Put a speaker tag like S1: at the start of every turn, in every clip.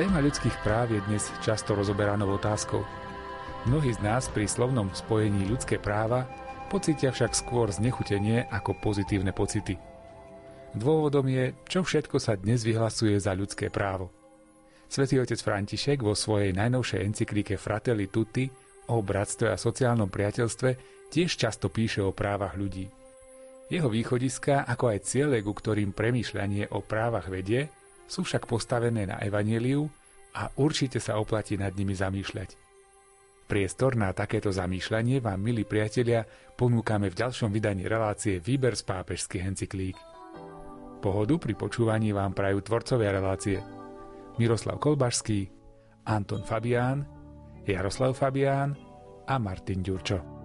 S1: Téma ľudských práv je dnes často rozoberanou otázkou. Mnohí z nás pri slovnom spojení ľudské práva pocítia však skôr znechutenie ako pozitívne pocity. Dôvodom je, čo všetko sa dnes vyhlasuje za ľudské právo. Svetý otec František vo svojej najnovšej encyklike Fratelli Tutti o bratstve a sociálnom priateľstve tiež často píše o právach ľudí. Jeho východiska, ako aj ciele, ku ktorým premýšľanie o právach vedie, sú však postavené na evaneliu a určite sa oplatí nad nimi zamýšľať. Priestor na takéto zamýšľanie vám, milí priatelia, ponúkame v ďalšom vydaní relácie Výber z pápežských encyklík. Pohodu pri počúvaní vám prajú tvorcovia relácie Miroslav Kolbašský, Anton Fabián, Jaroslav Fabián a Martin Ďurčo.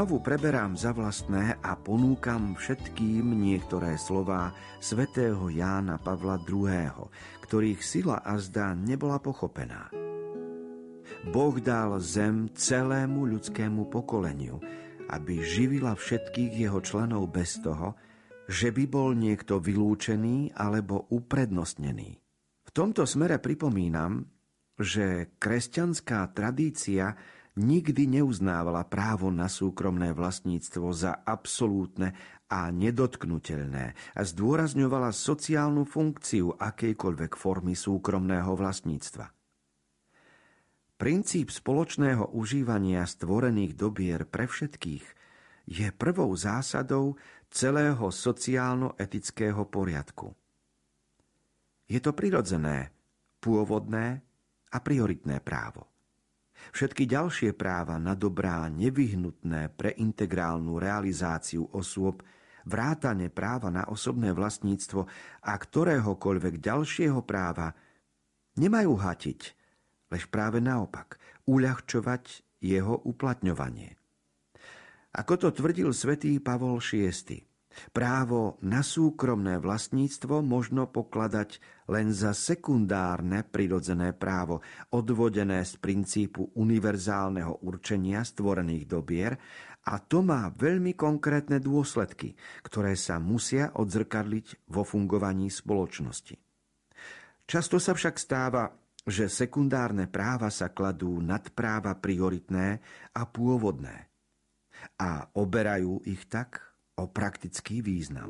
S2: Znovu preberám za vlastné a ponúkam všetkým niektoré slová svätého Jána Pavla II., ktorých sila a zda nebola pochopená. Boh dal zem celému ľudskému pokoleniu, aby živila všetkých jeho členov bez toho, že by bol niekto vylúčený alebo uprednostnený. V tomto smere pripomínam, že kresťanská tradícia nikdy neuznávala právo na súkromné vlastníctvo za absolútne a nedotknutelné a zdôrazňovala sociálnu funkciu akejkoľvek formy súkromného vlastníctva. Princíp spoločného užívania stvorených dobier pre všetkých je prvou zásadou celého sociálno-etického poriadku. Je to prirodzené, pôvodné a prioritné právo. Všetky ďalšie práva na dobrá nevyhnutné pre integrálnu realizáciu osôb, vrátane práva na osobné vlastníctvo a ktoréhokoľvek ďalšieho práva nemajú hatiť, lež práve naopak, uľahčovať jeho uplatňovanie. Ako to tvrdil svätý Pavol VI, Právo na súkromné vlastníctvo možno pokladať len za sekundárne prirodzené právo, odvodené z princípu univerzálneho určenia stvorených dobier a to má veľmi konkrétne dôsledky, ktoré sa musia odzrkadliť vo fungovaní spoločnosti. Často sa však stáva, že sekundárne práva sa kladú nad práva prioritné a pôvodné a oberajú ich tak, o praktický význam.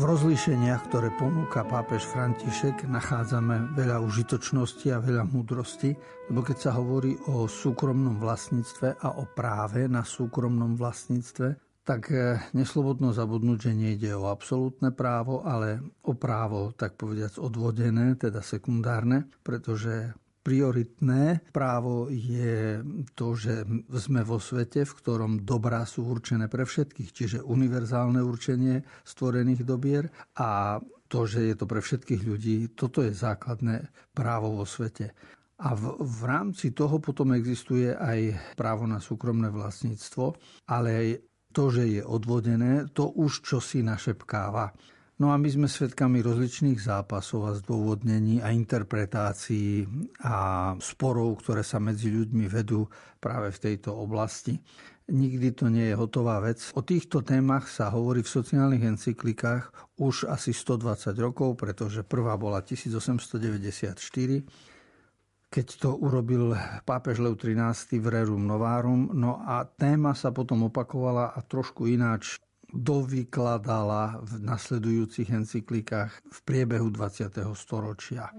S3: V rozlíšeniach, ktoré ponúka pápež František, nachádzame veľa užitočnosti a veľa múdrosti, lebo keď sa hovorí o súkromnom vlastníctve a o práve na súkromnom vlastníctve, tak eh, neslobodno zabudnúť, že nejde o absolútne právo, ale o právo, tak povediac, odvodené, teda sekundárne, pretože prioritné právo je to, že sme vo svete, v ktorom dobrá sú určené pre všetkých, čiže univerzálne určenie stvorených dobier a to, že je to pre všetkých ľudí, toto je základné právo vo svete. A v, v rámci toho potom existuje aj právo na súkromné vlastníctvo, ale aj to, že je odvodené, to už čo si našepkáva. No a my sme svedkami rozličných zápasov a zdôvodnení a interpretácií a sporov, ktoré sa medzi ľuďmi vedú práve v tejto oblasti. Nikdy to nie je hotová vec. O týchto témach sa hovorí v sociálnych encyklikách už asi 120 rokov, pretože prvá bola 1894 keď to urobil pápež Lev XIII v Rerum Novarum. No a téma sa potom opakovala a trošku ináč dovykladala v nasledujúcich encyklikách v priebehu 20. storočia.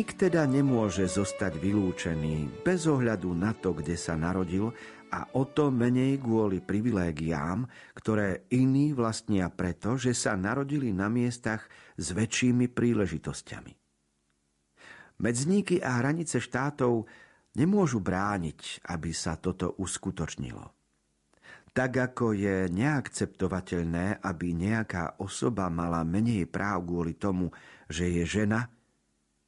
S2: Nik teda nemôže zostať vylúčený bez ohľadu na to, kde sa narodil a o to menej kvôli privilégiám, ktoré iní vlastnia preto, že sa narodili na miestach s väčšími príležitosťami. Medzníky a hranice štátov nemôžu brániť, aby sa toto uskutočnilo. Tak ako je neakceptovateľné, aby nejaká osoba mala menej práv kvôli tomu, že je žena,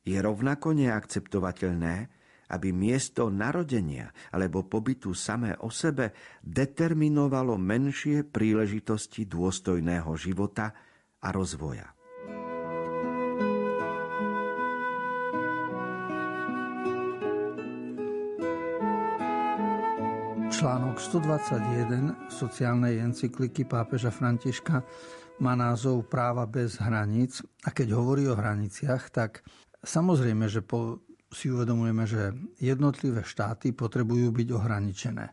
S2: je rovnako neakceptovateľné, aby miesto narodenia alebo pobytu samé o sebe determinovalo menšie príležitosti dôstojného života a rozvoja.
S3: Článok 121 sociálnej encykliky pápeža Františka má názov Práva bez hraníc a keď hovorí o hraniciach, tak Samozrejme, že po, si uvedomujeme, že jednotlivé štáty potrebujú byť ohraničené.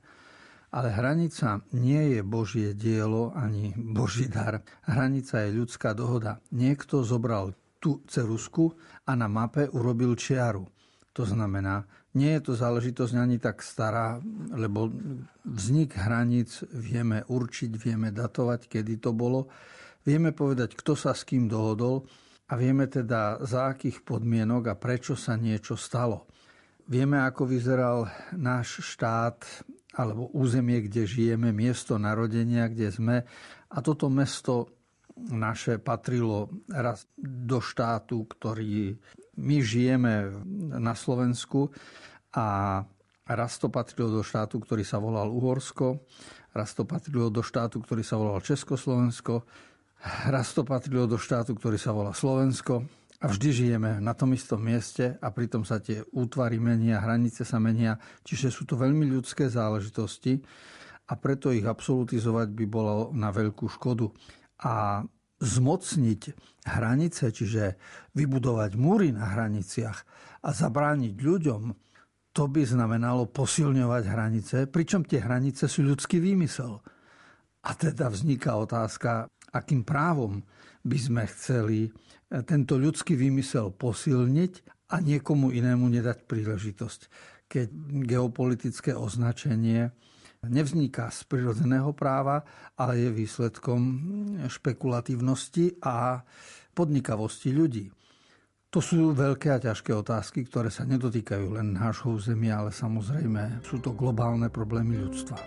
S3: Ale hranica nie je Božie dielo ani Boží dar. Hranica je ľudská dohoda. Niekto zobral tú cerusku a na mape urobil čiaru. To znamená, nie je to záležitosť ani tak stará, lebo vznik hraníc vieme určiť, vieme datovať, kedy to bolo. Vieme povedať, kto sa s kým dohodol a vieme teda za akých podmienok a prečo sa niečo stalo. Vieme, ako vyzeral náš štát alebo územie, kde žijeme, miesto narodenia, kde sme. A toto mesto naše patrilo raz do štátu, ktorý my žijeme na Slovensku a raz to patrilo do štátu, ktorý sa volal Uhorsko, raz to patrilo do štátu, ktorý sa volal Československo, Raz to patrilo do štátu, ktorý sa volá Slovensko a vždy žijeme na tom istom mieste a pritom sa tie útvary menia, hranice sa menia, čiže sú to veľmi ľudské záležitosti a preto ich absolutizovať by bolo na veľkú škodu. A zmocniť hranice, čiže vybudovať múry na hraniciach a zabrániť ľuďom, to by znamenalo posilňovať hranice, pričom tie hranice sú ľudský výmysel. A teda vzniká otázka, akým právom by sme chceli e, tento ľudský výmysel posilniť a niekomu inému nedať príležitosť. Keď geopolitické označenie nevzniká z prirodzeného práva, ale je výsledkom špekulatívnosti a podnikavosti ľudí. To sú veľké a ťažké otázky, ktoré sa nedotýkajú len nášho územia, ale samozrejme sú to globálne problémy ľudstva.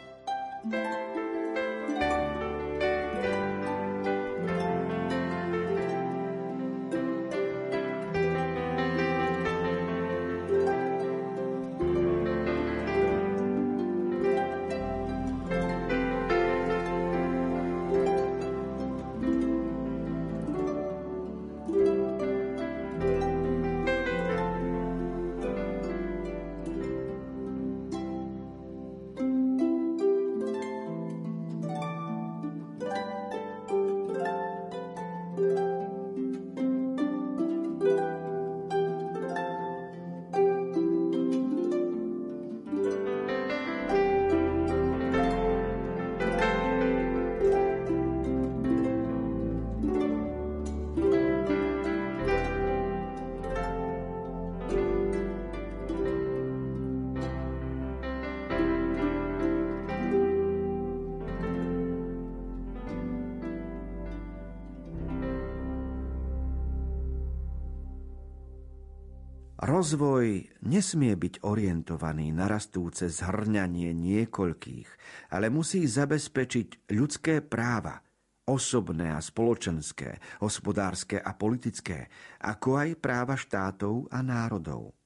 S2: Rozvoj nesmie byť orientovaný na rastúce zhrňanie niekoľkých, ale musí zabezpečiť ľudské práva, osobné a spoločenské, hospodárske a politické, ako aj práva štátov a národov.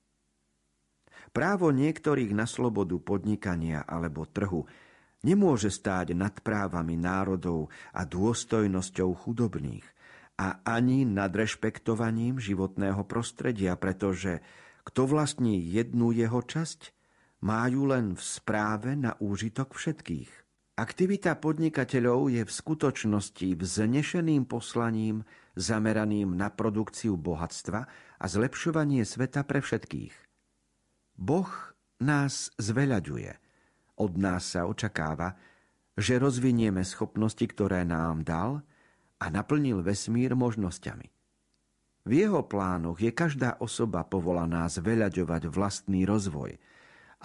S2: Právo niektorých na slobodu podnikania alebo trhu nemôže stáť nad právami národov a dôstojnosťou chudobných, a ani nad rešpektovaním životného prostredia, pretože kto vlastní jednu jeho časť, má ju len v správe na úžitok všetkých. Aktivita podnikateľov je v skutočnosti vznešeným poslaním zameraným na produkciu bohatstva a zlepšovanie sveta pre všetkých. Boh nás zveľaďuje. Od nás sa očakáva, že rozvinieme schopnosti, ktoré nám dal – a naplnil vesmír možnosťami. V jeho plánoch je každá osoba povolaná zveľaďovať vlastný rozvoj.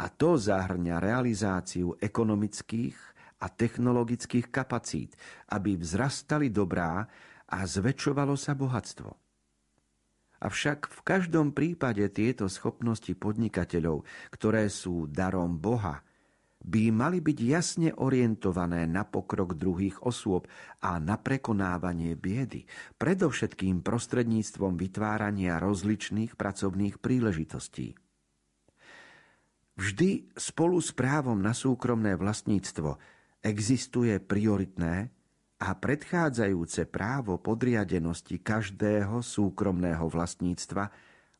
S2: A to zahrňa realizáciu ekonomických a technologických kapacít, aby vzrastali dobrá a zväčšovalo sa bohatstvo. Avšak v každom prípade tieto schopnosti podnikateľov, ktoré sú darom Boha, by mali byť jasne orientované na pokrok druhých osôb a na prekonávanie biedy, predovšetkým prostredníctvom vytvárania rozličných pracovných príležitostí. Vždy spolu s právom na súkromné vlastníctvo existuje prioritné a predchádzajúce právo podriadenosti každého súkromného vlastníctva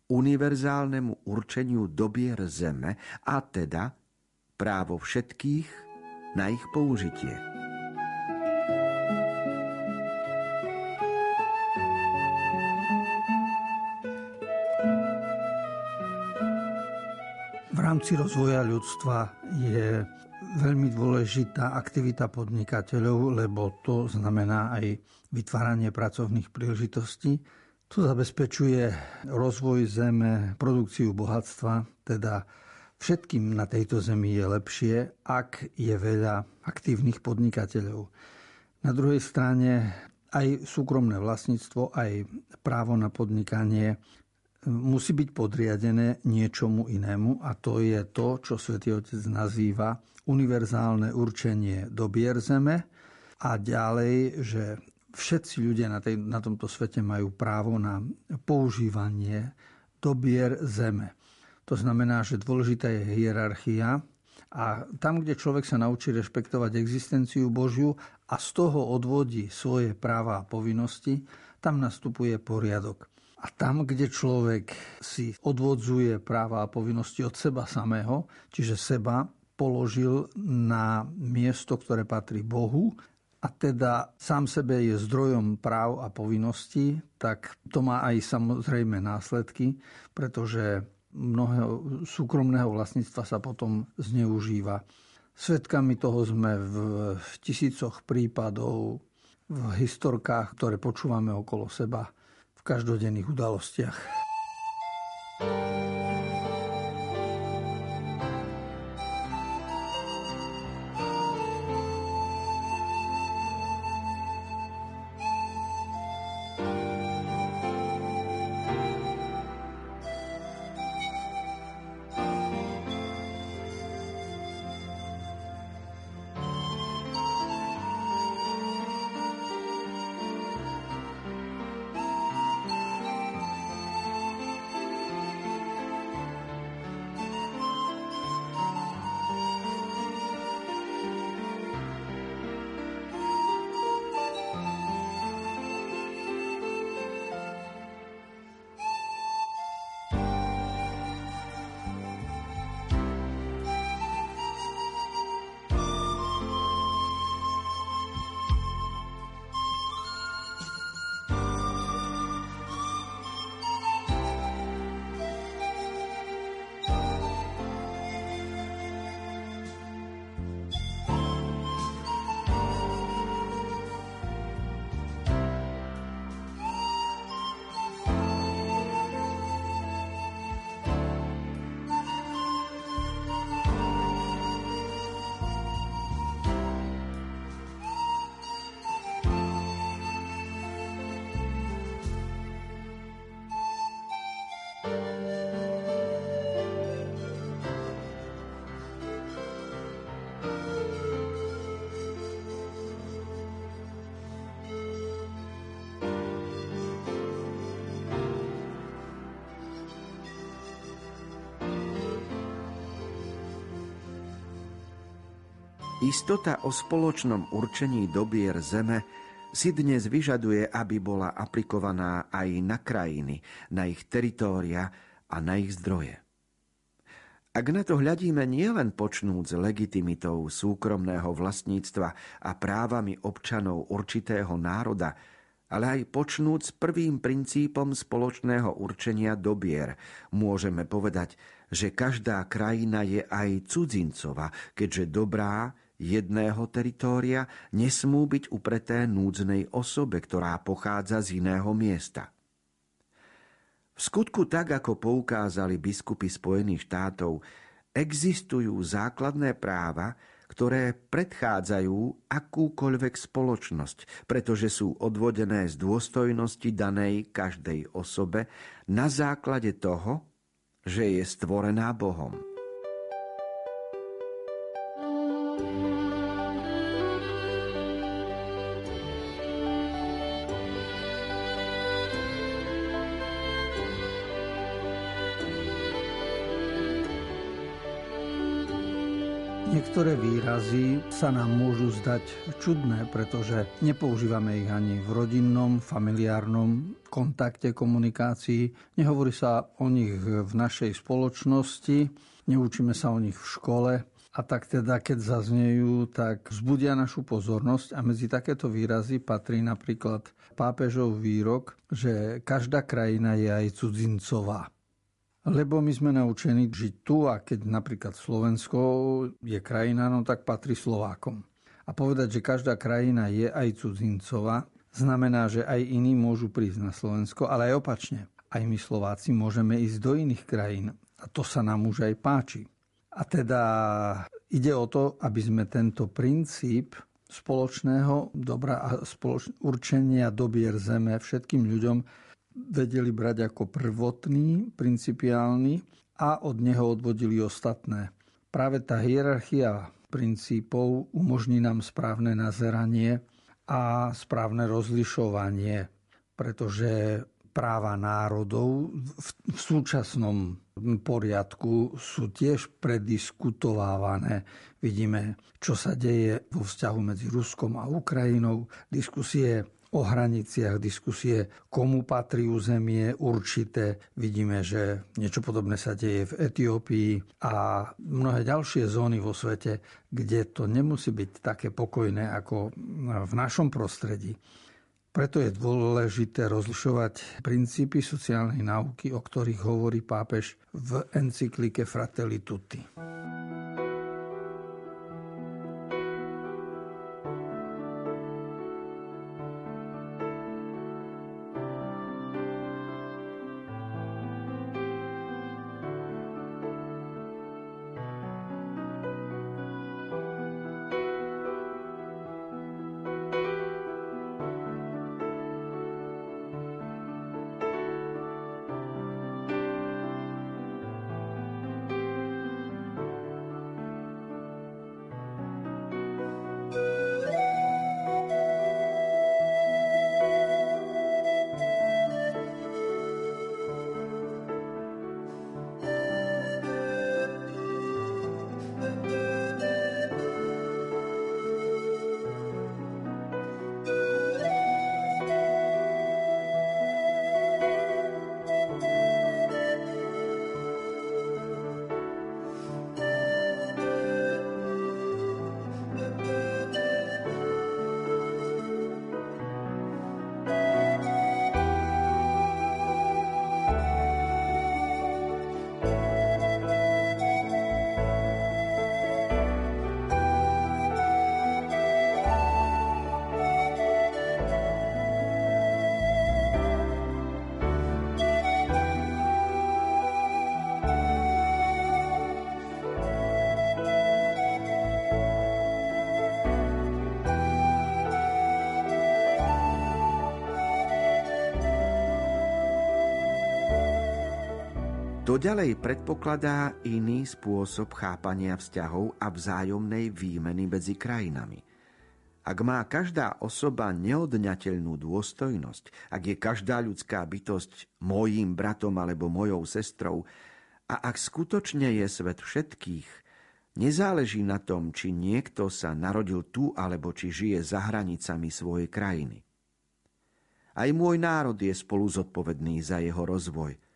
S2: univerzálnemu určeniu dobier zeme a teda právo všetkých na ich použitie.
S3: V rámci rozvoja ľudstva je veľmi dôležitá aktivita podnikateľov, lebo to znamená aj vytváranie pracovných príležitostí. To zabezpečuje rozvoj zeme, produkciu bohatstva, teda Všetkým na tejto zemi je lepšie, ak je veľa aktívnych podnikateľov. Na druhej strane aj súkromné vlastníctvo, aj právo na podnikanie musí byť podriadené niečomu inému a to je to, čo svätý Otec nazýva univerzálne určenie dobier zeme a ďalej, že všetci ľudia na, tej, na tomto svete majú právo na používanie dobier zeme. To znamená, že dôležitá je hierarchia a tam, kde človek sa naučí rešpektovať existenciu Božiu a z toho odvodí svoje práva a povinnosti, tam nastupuje poriadok. A tam, kde človek si odvodzuje práva a povinnosti od seba samého, čiže seba položil na miesto, ktoré patrí Bohu a teda sám sebe je zdrojom práv a povinností, tak to má aj samozrejme následky, pretože mnohého súkromného vlastníctva sa potom zneužíva. Svetkami toho sme v tisícoch prípadov, v historkách, ktoré počúvame okolo seba, v každodenných udalostiach.
S2: Istota o spoločnom určení dobier zeme si dnes vyžaduje, aby bola aplikovaná aj na krajiny, na ich teritória a na ich zdroje. Ak na to hľadíme nielen počnúc legitimitou súkromného vlastníctva a právami občanov určitého národa, ale aj počnúc prvým princípom spoločného určenia dobier, môžeme povedať, že každá krajina je aj cudzincova, keďže dobrá jedného teritória nesmú byť upreté núdznej osobe, ktorá pochádza z iného miesta. V skutku tak, ako poukázali biskupy Spojených štátov, existujú základné práva, ktoré predchádzajú akúkoľvek spoločnosť, pretože sú odvodené z dôstojnosti danej každej osobe na základe toho, že je stvorená Bohom.
S3: Niektoré výrazy sa nám môžu zdať čudné, pretože nepoužívame ich ani v rodinnom, familiárnom kontakte, komunikácii. Nehovorí sa o nich v našej spoločnosti, neučíme sa o nich v škole. A tak teda, keď zaznejú, tak vzbudia našu pozornosť a medzi takéto výrazy patrí napríklad pápežov výrok, že každá krajina je aj cudzincová. Lebo my sme naučení žiť tu a keď napríklad Slovensko je krajina, no tak patrí Slovákom. A povedať, že každá krajina je aj cudzincová, znamená, že aj iní môžu prísť na Slovensko, ale aj opačne. Aj my Slováci môžeme ísť do iných krajín. A to sa nám už aj páči. A teda ide o to, aby sme tento princíp spoločného dobra a spoloč- určenia dobier zeme všetkým ľuďom vedeli brať ako prvotný, principiálny a od neho odvodili ostatné. Práve tá hierarchia princípov umožní nám správne nazeranie a správne rozlišovanie, pretože práva národov v súčasnom poriadku sú tiež prediskutovávané. Vidíme, čo sa deje vo vzťahu medzi Ruskom a Ukrajinou. Diskusie o hraniciach diskusie, komu patrí územie určité. Vidíme, že niečo podobné sa deje v Etiópii a mnohé ďalšie zóny vo svete, kde to nemusí byť také pokojné ako v našom prostredí. Preto je dôležité rozlišovať princípy sociálnej náuky, o ktorých hovorí pápež v encyklike Fratelli Tutti.
S2: To ďalej predpokladá iný spôsob chápania vzťahov a vzájomnej výmeny medzi krajinami. Ak má každá osoba neodňateľnú dôstojnosť, ak je každá ľudská bytosť mojím bratom alebo mojou sestrou, a ak skutočne je svet všetkých, nezáleží na tom, či niekto sa narodil tu alebo či žije za hranicami svojej krajiny. Aj môj národ je spolu zodpovedný za jeho rozvoj –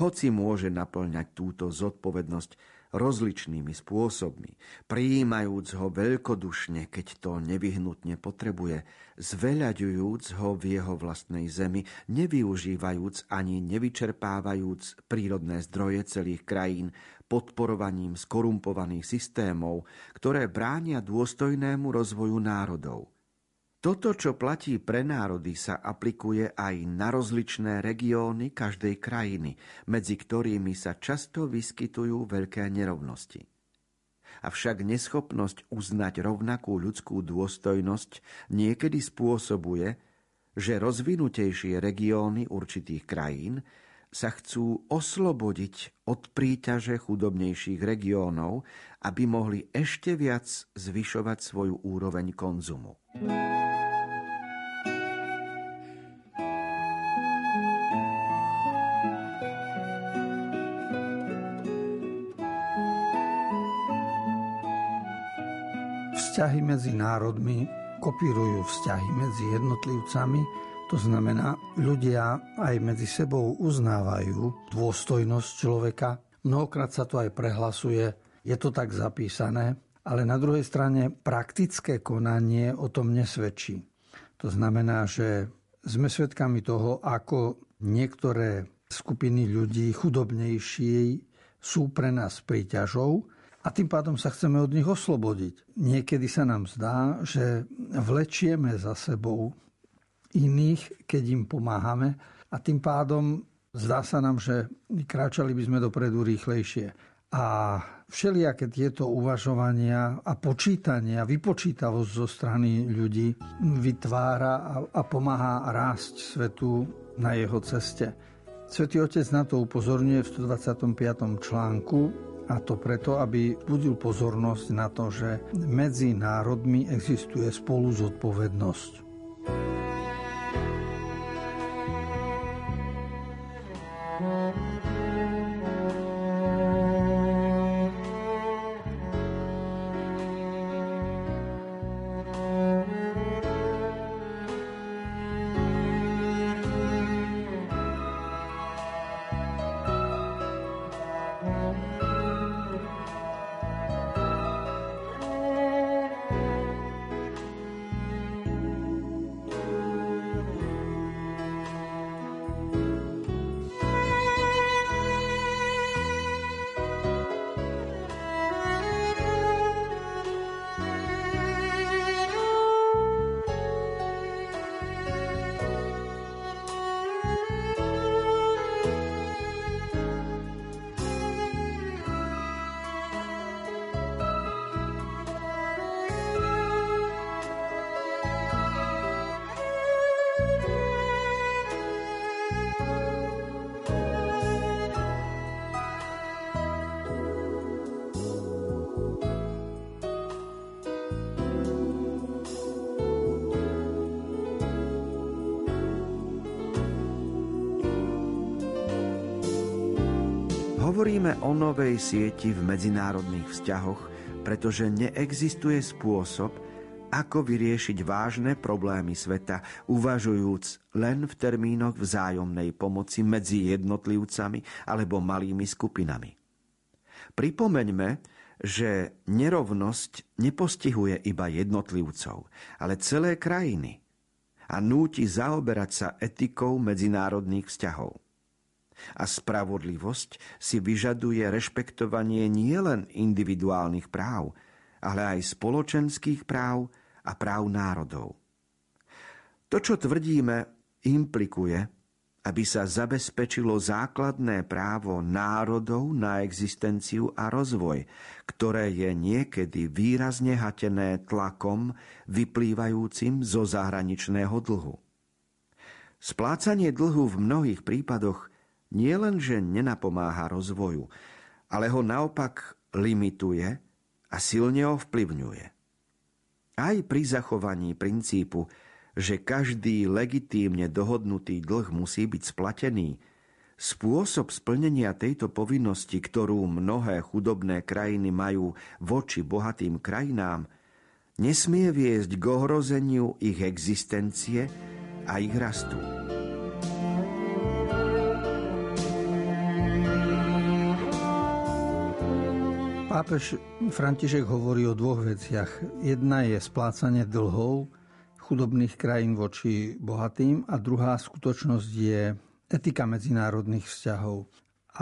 S2: hoci môže naplňať túto zodpovednosť rozličnými spôsobmi, prijímajúc ho veľkodušne, keď to nevyhnutne potrebuje, zveľaďujúc ho v jeho vlastnej zemi, nevyužívajúc ani nevyčerpávajúc prírodné zdroje celých krajín podporovaním skorumpovaných systémov, ktoré bránia dôstojnému rozvoju národov. Toto, čo platí pre národy, sa aplikuje aj na rozličné regióny každej krajiny, medzi ktorými sa často vyskytujú veľké nerovnosti. Avšak neschopnosť uznať rovnakú ľudskú dôstojnosť niekedy spôsobuje, že rozvinutejšie regióny určitých krajín sa chcú oslobodiť od príťaže chudobnejších regiónov, aby mohli ešte viac zvyšovať svoju úroveň konzumu.
S3: Medzi národmi kopírujú vzťahy medzi jednotlivcami, to znamená, ľudia aj medzi sebou uznávajú dôstojnosť človeka. Mnohokrát sa to aj prehlasuje, je to tak zapísané, ale na druhej strane praktické konanie o tom nesvedčí. To znamená, že sme svedkami toho, ako niektoré skupiny ľudí chudobnejšie sú pre nás príťažou, a tým pádom sa chceme od nich oslobodiť. Niekedy sa nám zdá, že vlečieme za sebou iných, keď im pomáhame a tým pádom zdá sa nám, že kráčali by sme dopredu rýchlejšie. A všelijaké tieto uvažovania a počítania, vypočítavosť zo strany ľudí vytvára a, pomáha rásť svetu na jeho ceste. Svetý Otec na to upozorňuje v 125. článku a to preto, aby budil pozornosť na to, že medzi národmi existuje spolu zodpovednosť.
S2: Hovoríme o novej sieti v medzinárodných vzťahoch, pretože neexistuje spôsob, ako vyriešiť vážne problémy sveta, uvažujúc len v termínoch vzájomnej pomoci medzi jednotlivcami alebo malými skupinami. Pripomeňme, že nerovnosť nepostihuje iba jednotlivcov, ale celé krajiny a núti zaoberať sa etikou medzinárodných vzťahov. A spravodlivosť si vyžaduje rešpektovanie nielen individuálnych práv, ale aj spoločenských práv a práv národov. To, čo tvrdíme, implikuje, aby sa zabezpečilo základné právo národov na existenciu a rozvoj, ktoré je niekedy výrazne hatené tlakom vyplývajúcim zo zahraničného dlhu. Splácanie dlhu v mnohých prípadoch nie len, že nenapomáha rozvoju, ale ho naopak limituje a silne ovplyvňuje. Aj pri zachovaní princípu, že každý legitímne dohodnutý dlh musí byť splatený, spôsob splnenia tejto povinnosti, ktorú mnohé chudobné krajiny majú voči bohatým krajinám, nesmie viesť k ohrozeniu ich existencie a ich rastu.
S3: Pápež František hovorí o dvoch veciach. Jedna je splácanie dlhov chudobných krajín voči bohatým a druhá skutočnosť je etika medzinárodných vzťahov.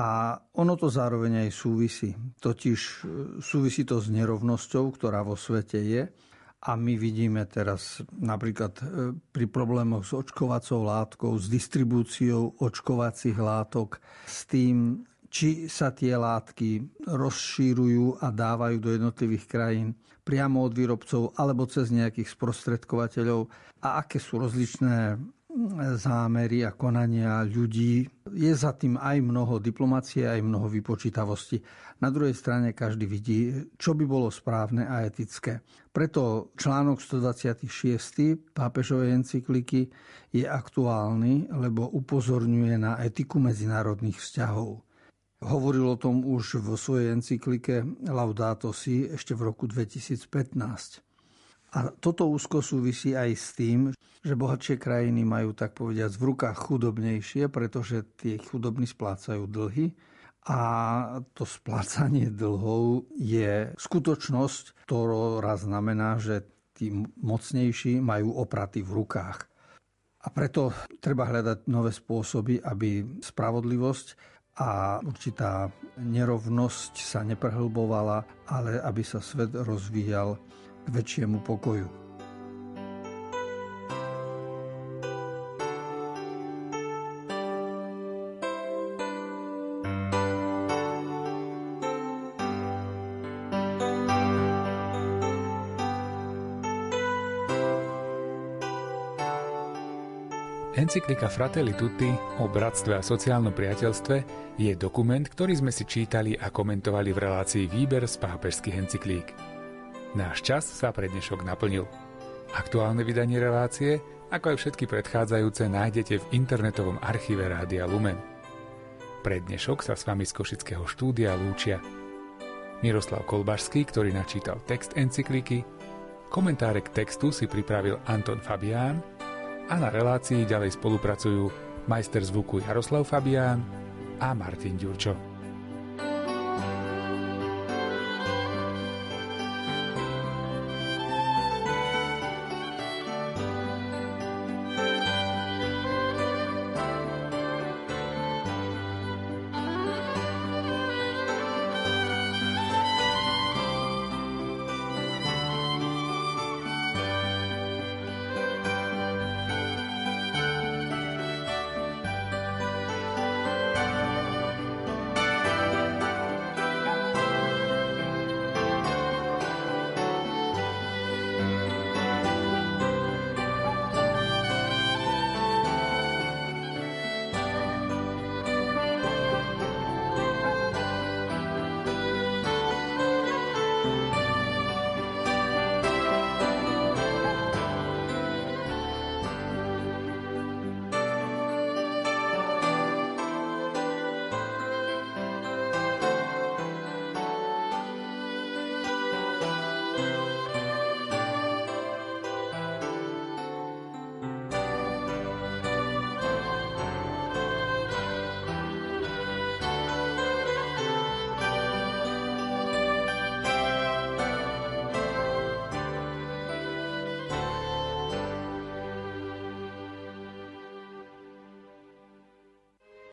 S3: A ono to zároveň aj súvisí. Totiž e, súvisí to s nerovnosťou, ktorá vo svete je A my vidíme teraz napríklad e, pri problémoch s očkovacou látkou, s distribúciou očkovacích látok, s tým, či sa tie látky rozšírujú a dávajú do jednotlivých krajín priamo od výrobcov alebo cez nejakých sprostredkovateľov a aké sú rozličné zámery a konania ľudí. Je za tým aj mnoho diplomacie, aj mnoho vypočítavosti. Na druhej strane každý vidí, čo by bolo správne a etické. Preto článok 126. pápežovej encykliky je aktuálny, lebo upozorňuje na etiku medzinárodných vzťahov. Hovoril o tom už vo svojej encyklike Laudato Si ešte v roku 2015. A toto úzko súvisí aj s tým, že bohatšie krajiny majú tak povediať v rukách chudobnejšie, pretože tie chudobní splácajú dlhy a to splácanie dlhov je skutočnosť, ktorá znamená, že tí mocnejší majú opraty v rukách. A preto treba hľadať nové spôsoby, aby spravodlivosť a určitá nerovnosť sa neprehlbovala, ale aby sa svet rozvíjal k väčšiemu pokoju.
S1: Encyklika Fratelli Tutti o bratstve a sociálnom priateľstve je dokument, ktorý sme si čítali a komentovali v relácii Výber z pápežských encyklík. Náš čas sa pre dnešok naplnil. Aktuálne vydanie relácie, ako aj všetky predchádzajúce, nájdete v internetovom archíve Rádia Lumen. Pre dnešok sa s vami z Košického štúdia lúčia Miroslav Kolbašský, ktorý načítal text encykliky, komentáre k textu si pripravil Anton Fabián a na relácii ďalej spolupracujú majster zvuku Jaroslav Fabián a Martin Ďurčo.